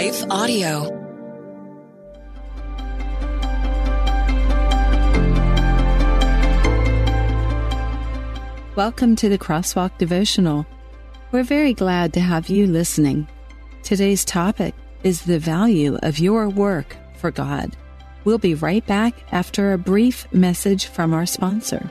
Life Audio. Welcome to the Crosswalk Devotional. We're very glad to have you listening. Today's topic is the value of your work for God. We'll be right back after a brief message from our sponsor.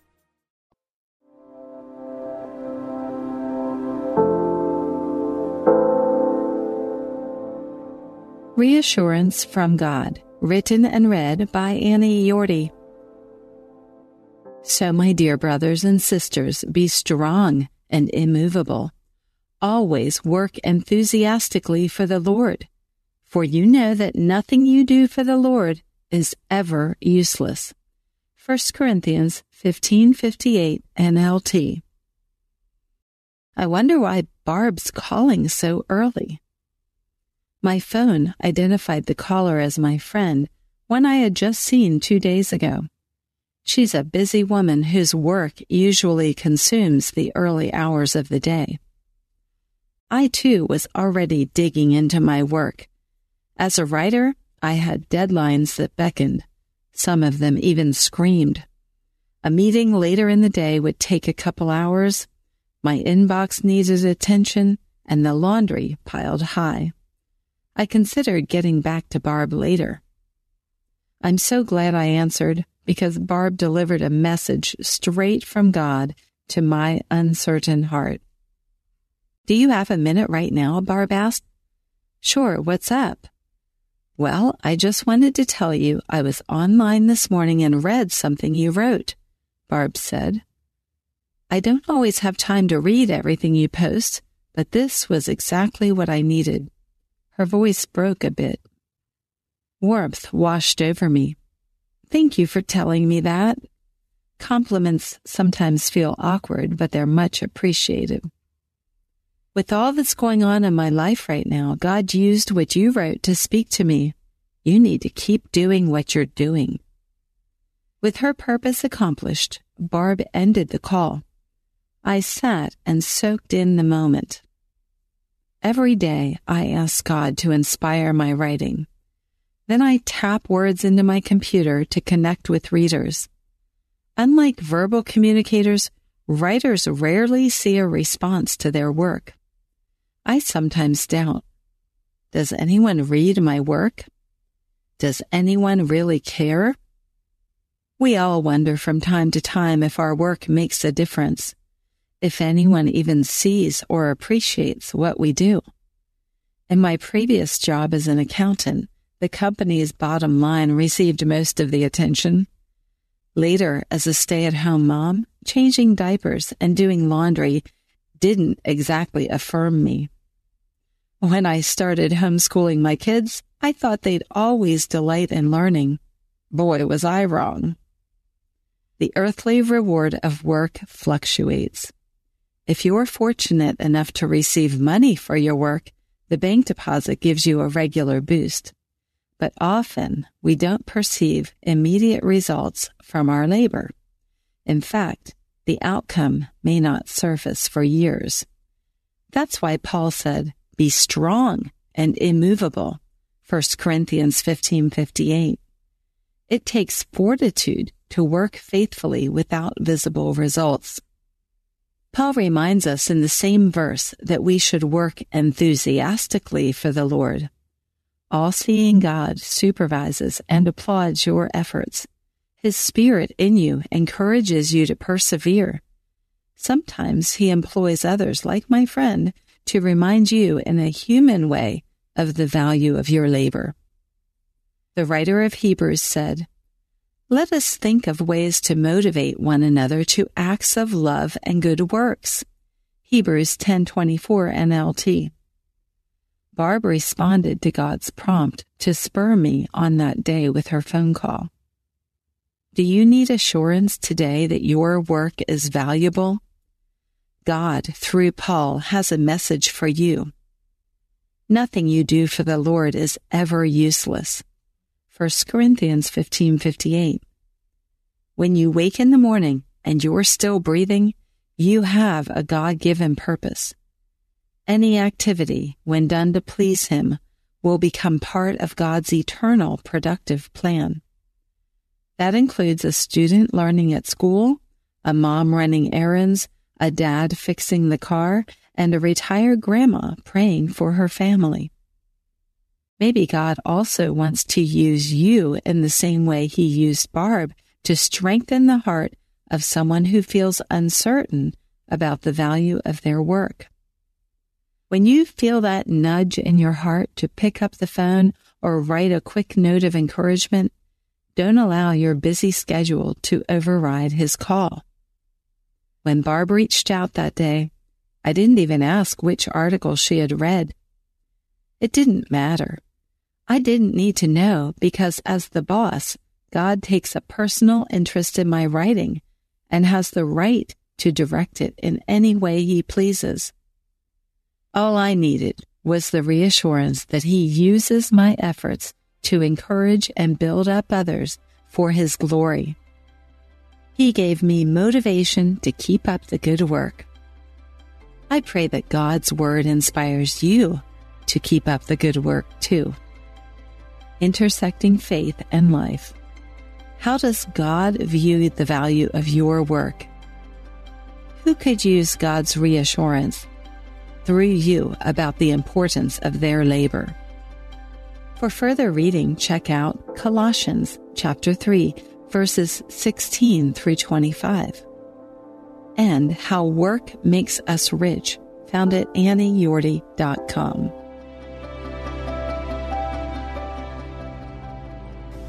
Reassurance from God, written and read by Annie Yorty. So, my dear brothers and sisters, be strong and immovable. Always work enthusiastically for the Lord, for you know that nothing you do for the Lord is ever useless. 1 Corinthians 15:58 NLT. I wonder why Barb's calling so early. My phone identified the caller as my friend, one I had just seen two days ago. She's a busy woman whose work usually consumes the early hours of the day. I too was already digging into my work. As a writer, I had deadlines that beckoned. Some of them even screamed. A meeting later in the day would take a couple hours. My inbox needed attention, and the laundry piled high. I considered getting back to Barb later. I'm so glad I answered because Barb delivered a message straight from God to my uncertain heart. Do you have a minute right now? Barb asked. Sure, what's up? Well, I just wanted to tell you I was online this morning and read something you wrote, Barb said. I don't always have time to read everything you post, but this was exactly what I needed. Her voice broke a bit. Warmth washed over me. Thank you for telling me that. Compliments sometimes feel awkward, but they're much appreciated. With all that's going on in my life right now, God used what you wrote to speak to me. You need to keep doing what you're doing. With her purpose accomplished, Barb ended the call. I sat and soaked in the moment. Every day, I ask God to inspire my writing. Then I tap words into my computer to connect with readers. Unlike verbal communicators, writers rarely see a response to their work. I sometimes doubt Does anyone read my work? Does anyone really care? We all wonder from time to time if our work makes a difference if anyone even sees or appreciates what we do. In my previous job as an accountant, the company's bottom line received most of the attention. Later, as a stay at home mom, changing diapers and doing laundry didn't exactly affirm me. When I started homeschooling my kids, I thought they'd always delight in learning. Boy, was I wrong. The earthly reward of work fluctuates. If you're fortunate enough to receive money for your work, the bank deposit gives you a regular boost. But often we don't perceive immediate results from our labor. In fact, the outcome may not surface for years. That's why Paul said, be strong and immovable. 1 Corinthians 15:58. It takes fortitude to work faithfully without visible results. Paul reminds us in the same verse that we should work enthusiastically for the Lord. All seeing God supervises and applauds your efforts. His spirit in you encourages you to persevere. Sometimes he employs others, like my friend, to remind you in a human way of the value of your labor. The writer of Hebrews said, let us think of ways to motivate one another to acts of love and good works. Hebrews 10:24 NLT. Barb responded to God's prompt to spur me on that day with her phone call. Do you need assurance today that your work is valuable? God, through Paul, has a message for you. Nothing you do for the Lord is ever useless. 1 Corinthians 15:58. When you wake in the morning and you're still breathing, you have a God-given purpose. Any activity, when done to please him, will become part of God's eternal productive plan. That includes a student learning at school, a mom running errands, a dad fixing the car, and a retired grandma praying for her family. Maybe God also wants to use you in the same way he used Barb to strengthen the heart of someone who feels uncertain about the value of their work. When you feel that nudge in your heart to pick up the phone or write a quick note of encouragement, don't allow your busy schedule to override his call. When Barb reached out that day, I didn't even ask which article she had read. It didn't matter. I didn't need to know because as the boss, God takes a personal interest in my writing and has the right to direct it in any way he pleases. All I needed was the reassurance that he uses my efforts to encourage and build up others for his glory. He gave me motivation to keep up the good work. I pray that God's word inspires you to keep up the good work too intersecting faith and life. How does God view the value of your work? Who could use God's reassurance through you about the importance of their labor? For further reading, check out Colossians chapter 3, verses 16 through 25. And How Work Makes Us Rich, found at annieyorty.com.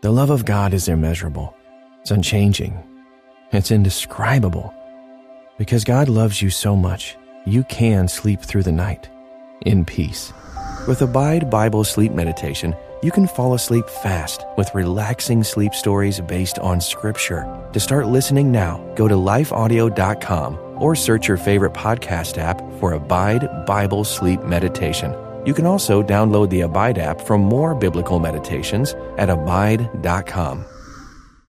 The love of God is immeasurable, it's unchanging, it's indescribable. Because God loves you so much, you can sleep through the night in peace. With Abide Bible Sleep Meditation, you can fall asleep fast with relaxing sleep stories based on Scripture. To start listening now, go to lifeaudio.com or search your favorite podcast app for Abide Bible Sleep Meditation. You can also download the Abide app for more biblical meditations at abide.com.